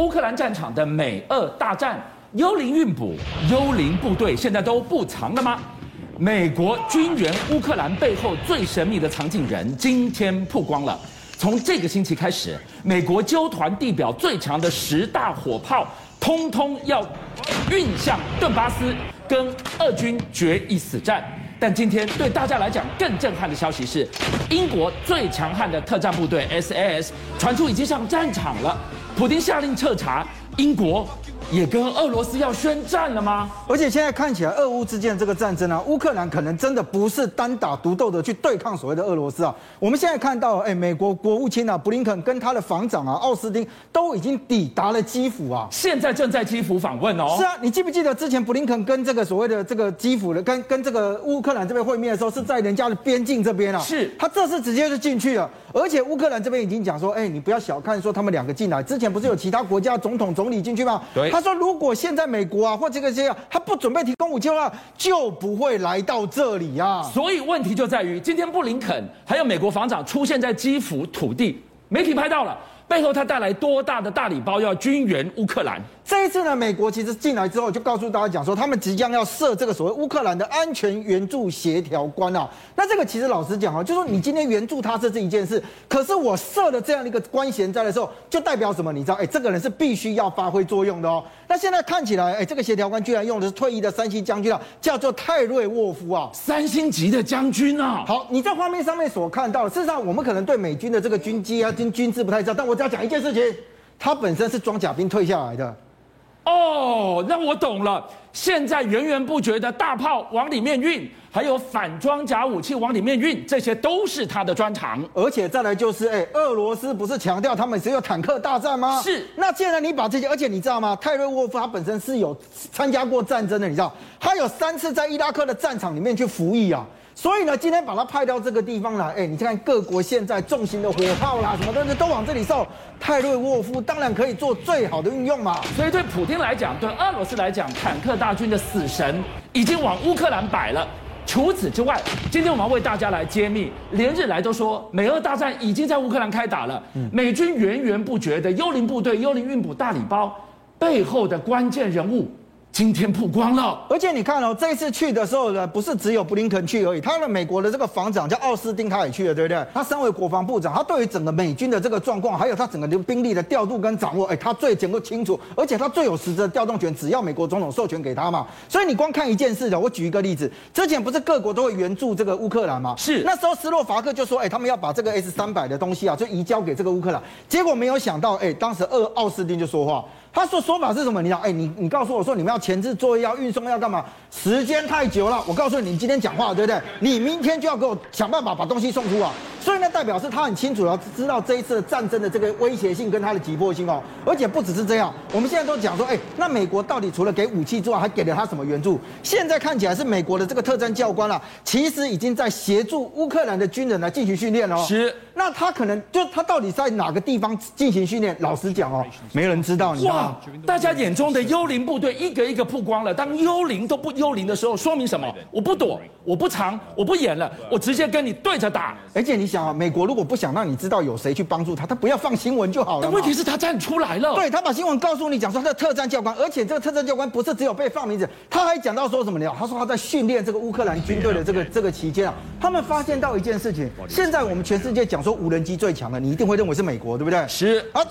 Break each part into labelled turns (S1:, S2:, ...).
S1: 乌克兰战场的美俄大战，幽灵运补、幽灵部队现在都不藏了吗？美国军援乌克兰背后最神秘的藏镜人今天曝光了。从这个星期开始，美国纠团地表最强的十大火炮，通通要运向顿巴斯，跟俄军决一死战。但今天对大家来讲更震撼的消息是，英国最强悍的特战部队 SAS 传出已经上战场了。普京下令彻查，英国也跟俄罗斯要宣战了吗？
S2: 而且现在看起来，俄乌之间的这个战争啊，乌克兰可能真的不是单打独斗的去对抗所谓的俄罗斯啊。我们现在看到，哎，美国国务卿啊，布林肯跟他的防长啊，奥斯汀都已经抵达了基辅啊，
S1: 现在正在基辅访问哦。
S2: 是啊，你记不记得之前布林肯跟这个所谓的这个基辅的，跟跟这个乌克兰这边会面的时候，是在人家的边境这边啊？
S1: 是，
S2: 他这次直接就进去了，而且乌克兰这边已经讲说，哎，你不要小看说他们两个进来，之前不是有其他国家总统总理进去
S1: 吗？
S2: 对，说如果现在。美国啊，或这个这样，他不准备提供武器的话，就不会来到这里啊。
S1: 所以问题就在于，今天布林肯还有美国防长出现在基辅土地，媒体拍到了。背后他带来多大的大礼包要军援乌克兰？
S2: 这一次呢，美国其实进来之后就告诉大家讲说，他们即将要设这个所谓乌克兰的安全援助协调官啊。那这个其实老实讲啊，就说你今天援助他这是一件事，可是我设了这样的一个官衔在的时候，就代表什么？你知道？哎，这个人是必须要发挥作用的哦。那现在看起来，哎，这个协调官居然用的是退役的三星将军啊，叫做泰瑞沃夫啊，
S1: 三星级的将军啊。
S2: 好，你在画面上面所看到的，事实上我们可能对美军的这个军机啊、军军制不太知道，但我。要讲一件事情，他本身是装甲兵退下来的。
S1: 哦，那我懂了。现在源源不绝的大炮往里面运，还有反装甲武器往里面运，这些都是他的专长。
S2: 而且再来就是，哎，俄罗斯不是强调他们只有坦克大战吗？
S1: 是。
S2: 那既然你把这些，而且你知道吗？泰瑞沃夫他本身是有参加过战争的，你知道，他有三次在伊拉克的战场里面去服役啊。所以呢，今天把他派到这个地方来，哎，你看各国现在重型的火炮啦，什么东西都往这里送，泰瑞沃夫当然可以做最好的运用嘛。
S1: 所以对普京来讲，对俄罗斯来讲，坦克大军的死神已经往乌克兰摆了。除此之外，今天我们要为大家来揭秘，连日来都说美俄大战已经在乌克兰开打了，美军源源不绝的幽灵部队、幽灵运补大礼包背后的关键人物。今天曝光了，
S2: 而且你看哦，这一次去的时候呢，不是只有布林肯去而已，他的美国的这个防长叫奥斯汀，他也去了，对不对？他身为国防部长，他对于整个美军的这个状况，还有他整个的兵力的调度跟掌握，哎，他最能够清楚，而且他最有实质的调动权，只要美国总统授权给他嘛。所以你光看一件事的，我举一个例子，之前不是各国都会援助这个乌克兰吗？
S1: 是，
S2: 那时候斯洛伐克就说，哎，他们要把这个 S 三百的东西啊，就移交给这个乌克兰，结果没有想到，哎，当时二奥斯汀就说话。他说说法是什么？你想，哎，你你告诉我说你们要前置作业，要运送，要干嘛？时间太久了。我告诉你，你今天讲话对不对？你明天就要给我想办法把东西送出啊！所以呢，代表是他很清楚的知道这一次的战争的这个威胁性跟它的急迫性哦。而且不只是这样，我们现在都讲说，哎，那美国到底除了给武器之外，还给了他什么援助？现在看起来是美国的这个特战教官啊，其实已经在协助乌克兰的军人来进行训练哦。
S1: 是。
S2: 那他可能就他到底在哪个地方进行训练？老实讲哦，没人知道。你知道
S1: 哇，大家眼中的幽灵部队一个一个曝光了。当幽灵都不幽灵的时候，说明什么？我不躲，我不藏，我不演了，我直接跟你对着打。
S2: 而且你想啊，美国如果不想让你知道有谁去帮助他，他不要放新闻就好了。
S1: 但问题是，他站出来了。
S2: 对，他把新闻告诉你，讲说他的特战教官，而且这个特战教官不是只有被放名字，他还讲到说什么呢？他说他在训练这个乌克兰军队的这个这个期间啊，他们发现到一件事情。现在我们全世界讲说无人机最强的。你一定会认为是美国，对不对？
S1: 是啊，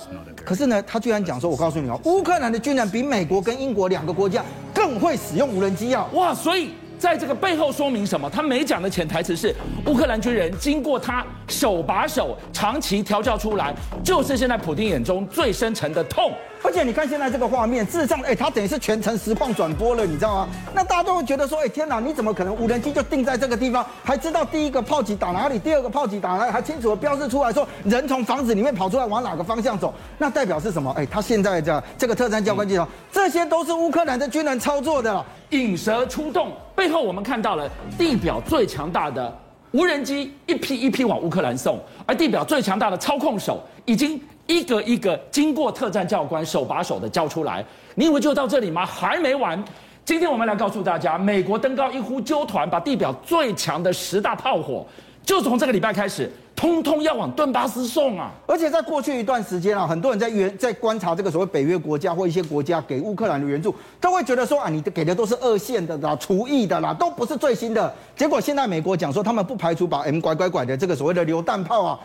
S2: 可是呢，他居然讲说，我告诉你哦，乌克兰的军人比美国跟英国两个国家更会使用无人机啊！
S1: 哇，所以在这个背后说明什么？他没讲的潜台词是，乌克兰军人经过他手把手长期调教出来，就是现在普丁眼中最深沉的痛。
S2: 而且你看现在这个画面，事实上，哎，它等于是全程实况转播了，你知道吗？那大家都会觉得说，哎，天哪，你怎么可能无人机就定在这个地方，还知道第一个炮击打哪里，第二个炮击打哪里，还清楚的标示出来说人从房子里面跑出来往哪个方向走？那代表是什么？哎，他现在的这个特战教官介绍，这些都是乌克兰的军人操作的了。
S1: 引蛇出洞，背后我们看到了地表最强大的无人机一批一批往乌克兰送，而地表最强大的操控手已经。一个一个经过特战教官手把手的教出来，你以为就到这里吗？还没完。今天我们来告诉大家，美国登高一呼，纠团把地表最强的十大炮火就从这个礼拜开始，通通要往顿巴斯送啊！
S2: 而且在过去一段时间啊，很多人在援在观察这个所谓北约国家或一些国家给乌克兰的援助，都会觉得说啊，你给的都是二线的啦、厨艺的啦，都不是最新的。结果现在美国讲说，他们不排除把 M 拐拐拐的这个所谓的榴弹炮啊，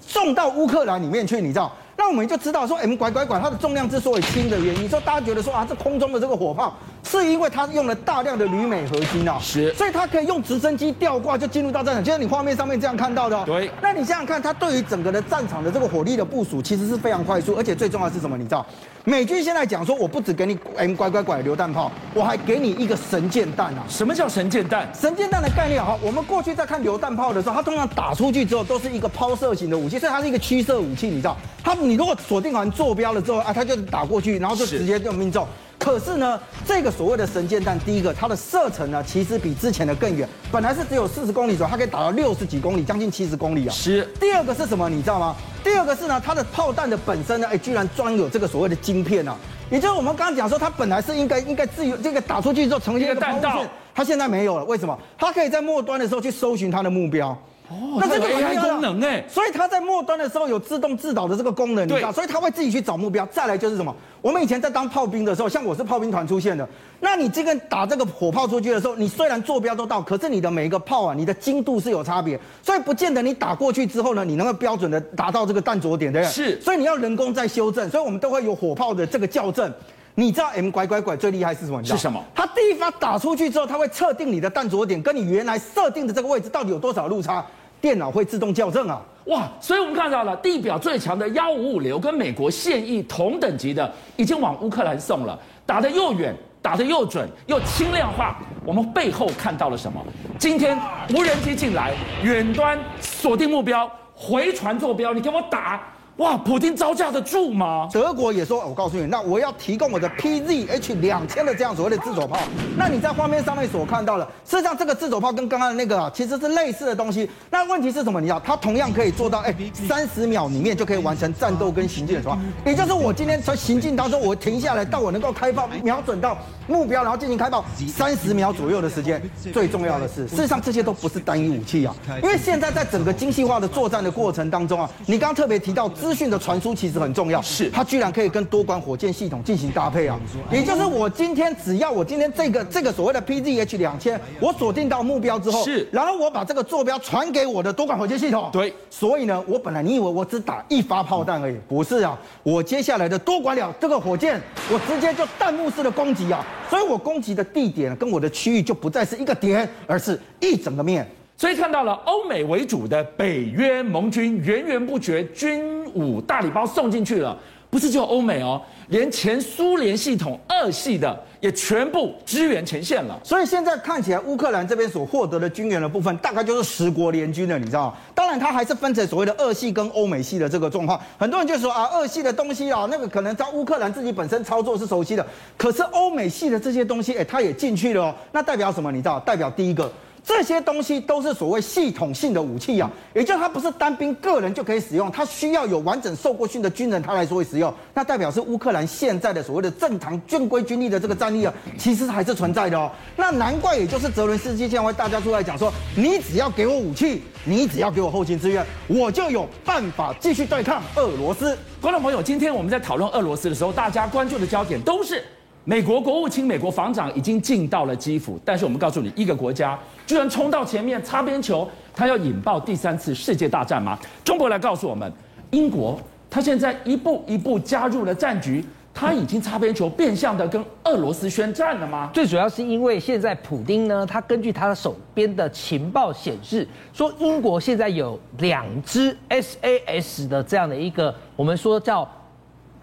S2: 送到乌克兰里面去，你知道？那我们就知道说，M 拐拐拐它的重量之所以轻的原因，说大家觉得说啊，这空中的这个火炮是因为它用了大量的铝镁合金啊，
S1: 是，
S2: 所以它可以用直升机吊挂就进入到战场，就像你画面上面这样看到的。
S1: 对，
S2: 那你想想看，它对于整个的战场的这个火力的部署，其实是非常快速，而且最重要的是什么？你知道，美军现在讲说，我不只给你 M 拐拐拐榴弹炮，我还给你一个神箭弹啊！
S1: 什么叫神箭弹？
S2: 神箭弹的概念哈，我们过去在看榴弹炮的时候，它通常打出去之后都是一个抛射型的武器，所以它是一个驱射武器，你知道，它你如果锁定完。坐标了之后啊，它就打过去，然后就直接就命中。可是呢，这个所谓的神箭弹，第一个它的射程呢，其实比之前的更远，本来是只有四十公里左右，它可以打到六十几公里，将近七十公里啊。
S1: 是。
S2: 第二个是什么？你知道吗？第二个是呢，它的炮弹的本身呢，哎，居然装有这个所谓的晶片啊。也就是我们刚刚讲说，它本来是应该应该自由这个打出去之后成为一个弹道，它现在没有了。为什么？它可以在末端的时候去搜寻它的目标。
S1: 哦，那这个 AI 功能哎，
S2: 所以它在末端的时候有自动自导的这个功能，你知道，所以它会自己去找目标。再来就是什么？我们以前在当炮兵的时候，像我是炮兵团出现的，那你这个打这个火炮出去的时候，你虽然坐标都到，可是你的每一个炮啊，你的精度是有差别，所以不见得你打过去之后呢，你能够标准的达到这个弹着点，对不对？
S1: 是，
S2: 所以你要人工再修正，所以我们都会有火炮的这个校正。你知道 M 拐拐拐最厉害是什么？你知道
S1: 是什么？
S2: 它第一发打出去之后，它会测定你的弹着点跟你原来设定的这个位置到底有多少路差。电脑会自动校正啊！
S1: 哇，所以我们看到了地表最强的幺五五流跟美国现役同等级的，已经往乌克兰送了，打得又远，打得又准，又轻量化。我们背后看到了什么？今天无人机进来，远端锁定目标，回传坐标，你给我打。哇，普京招架得住吗？
S2: 德国也说，我告诉你，那我要提供我的 PZH 两千的这样所谓的自走炮。那你在画面上面所看到的，事实上这个自走炮跟刚刚的那个啊，其实是类似的东西。那问题是什么？你知道，它同样可以做到，哎，三十秒里面就可以完成战斗跟行进的状况。也就是我今天从行进当中，我停下来到我能够开炮，瞄准到目标，然后进行开炮，三十秒左右的时间。最重要的是，事实上这些都不是单一武器啊，因为现在在整个精细化的作战的过程当中啊，你刚刚特别提到。资讯的传输其实很重要，是。它居然可以跟多管火箭系统进行搭配啊！也就是我今天只要我今天这个这个所谓的 PZH 两千，我锁定到目标之后，是，然后我把这个坐标传给我的多管火箭系统，对，所以呢，我本来你以为我只打一发炮弹而已，不是啊，我接下来的多管了这个火箭，我直接就弹幕式的攻击啊，所以我攻击的地点跟我的区域就不再是一个点，而是一整个面。
S1: 所以看到了欧美为主的北约盟军源源不绝军武大礼包送进去了，不是就欧美哦，连前苏联系统二系的也全部支援前线了。
S2: 所以现在看起来乌克兰这边所获得的军援的部分，大概就是十国联军了，你知道吗？当然，它还是分成所谓的二系跟欧美系的这个状况。很多人就说啊，二系的东西啊，那个可能在乌克兰自己本身操作是熟悉的，可是欧美系的这些东西，哎，它也进去了哦。那代表什么？你知道？代表第一个。这些东西都是所谓系统性的武器啊，也就是它不是单兵个人就可以使用，它需要有完整受过训的军人他来说会使用。那代表是乌克兰现在的所谓的正常正规军力的这个战力啊，其实还是存在的哦。那难怪，也就是泽伦斯基现在会大家出来讲说，你只要给我武器，你只要给我后勤支援，我就有办法继续对抗俄罗斯。
S1: 观众朋友，今天我们在讨论俄罗斯的时候，大家关注的焦点都是。美国国务卿、美国防长已经进到了基辅，但是我们告诉你，一个国家居然冲到前面擦边球，他要引爆第三次世界大战吗？中国来告诉我们，英国他现在一步一步加入了战局，他已经擦边球，变相的跟俄罗斯宣战了吗？
S3: 最主要是因为现在普丁呢，他根据他的手边的情报显示，说英国现在有两支 SAS 的这样的一个，我们说叫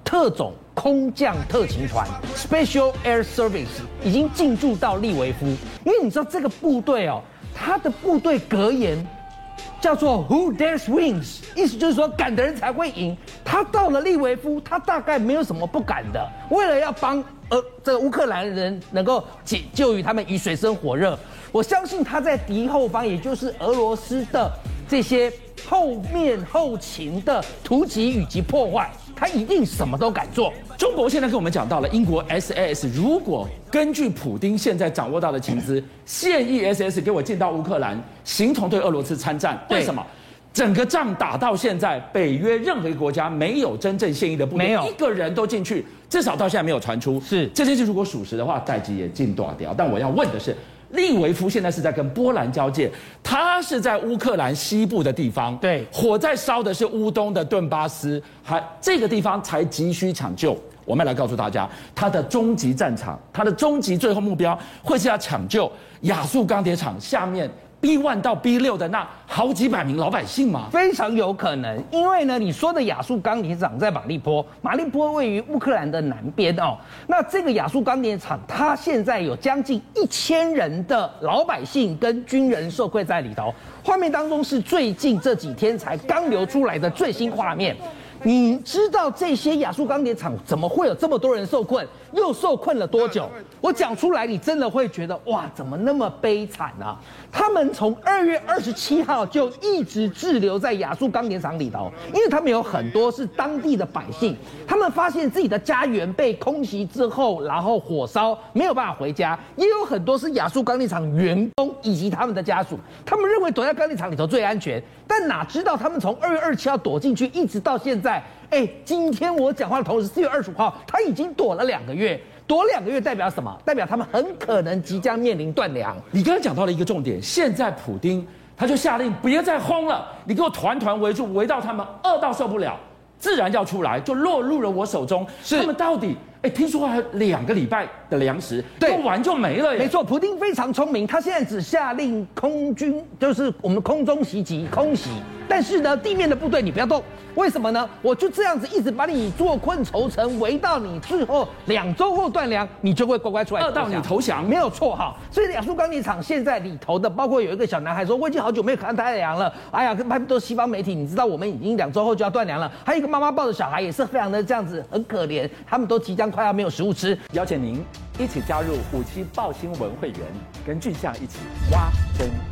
S3: 特种。空降特勤团 （Special Air Service） 已经进驻到利维夫，因为你知道这个部队哦，他的部队格言叫做 “Who dares wins”，意思就是说敢的人才会赢。他到了利维夫，他大概没有什么不敢的。为了要帮呃这个乌克兰人能够解救于他们于水深火热，我相信他在敌后方，也就是俄罗斯的这些后面后勤的突击以及破坏。他一定什么都敢做。
S1: 中国现在跟我们讲到了，英国 SAS 如果根据普丁现在掌握到的情资，现役 SAS 给我进到乌克兰，形同对俄罗斯参战。为什么？整个仗打到现在，北约任何一个国家没有真正现役的部队，没有一个人都进去，至少到现在没有传出。
S3: 是
S1: 这件事如果属实的话，代志也进多少条。但我要问的是，利维夫现在是在跟波兰交界，他是在乌克兰西部的地方，
S3: 对，
S1: 火在烧的是乌东的顿巴斯，还这个地方才急需抢救。我们来告诉大家，他的终极战场，他的终极最后目标会是要抢救亚速钢铁厂下面。B one 到 B 六的那好几百名老百姓吗？
S3: 非常有可能，因为呢，你说的亚速钢铁厂在马利坡，马利坡位于乌克兰的南边哦。那这个亚速钢铁厂，它现在有将近一千人的老百姓跟军人受困在里头。画面当中是最近这几天才刚流出来的最新画面。你知道这些亚速钢铁厂怎么会有这么多人受困？又受困了多久？我讲出来，你真的会觉得哇，怎么那么悲惨啊？他们从二月二十七号就一直滞留在亚速钢铁厂里头，因为他们有很多是当地的百姓，他们发现自己的家园被空袭之后，然后火烧，没有办法回家，也有很多是亚速钢铁厂员工以及他们的家属，他们认为躲在钢铁厂里头最安全，但哪知道他们从二月二十七号躲进去，一直到现在。哎，今天我讲话的同时，四月二十五号，他已经躲了两个月，躲两个月代表什么？代表他们很可能即将面临断粮。
S1: 你刚刚讲到了一个重点，现在普丁他就下令别再轰了，你给我团团围住，围到他们饿到受不了，自然要出来，就落入了我手中。是他们到底？哎，听说还有两个礼拜的粮食，对，用完就没了。
S3: 没错，普丁非常聪明，他现在只下令空军，就是我们空中袭击、空袭。但是呢，地面的部队你不要动，为什么呢？我就这样子一直把你坐困愁城，围到你最后两周后断粮，你就会乖乖出来。饿
S1: 到你投降，
S3: 没有错哈。所以亚速钢铁厂现在里头的，包括有一个小男孩说，我已经好久没有看太阳了。哎呀，跟拍多西方媒体，你知道我们已经两周后就要断粮了。还有一个妈妈抱着小孩，也是非常的这样子，很可怜，他们都即将快要没有食物吃。
S1: 邀请您一起加入五七报新闻会员，跟俊相一起挖真相。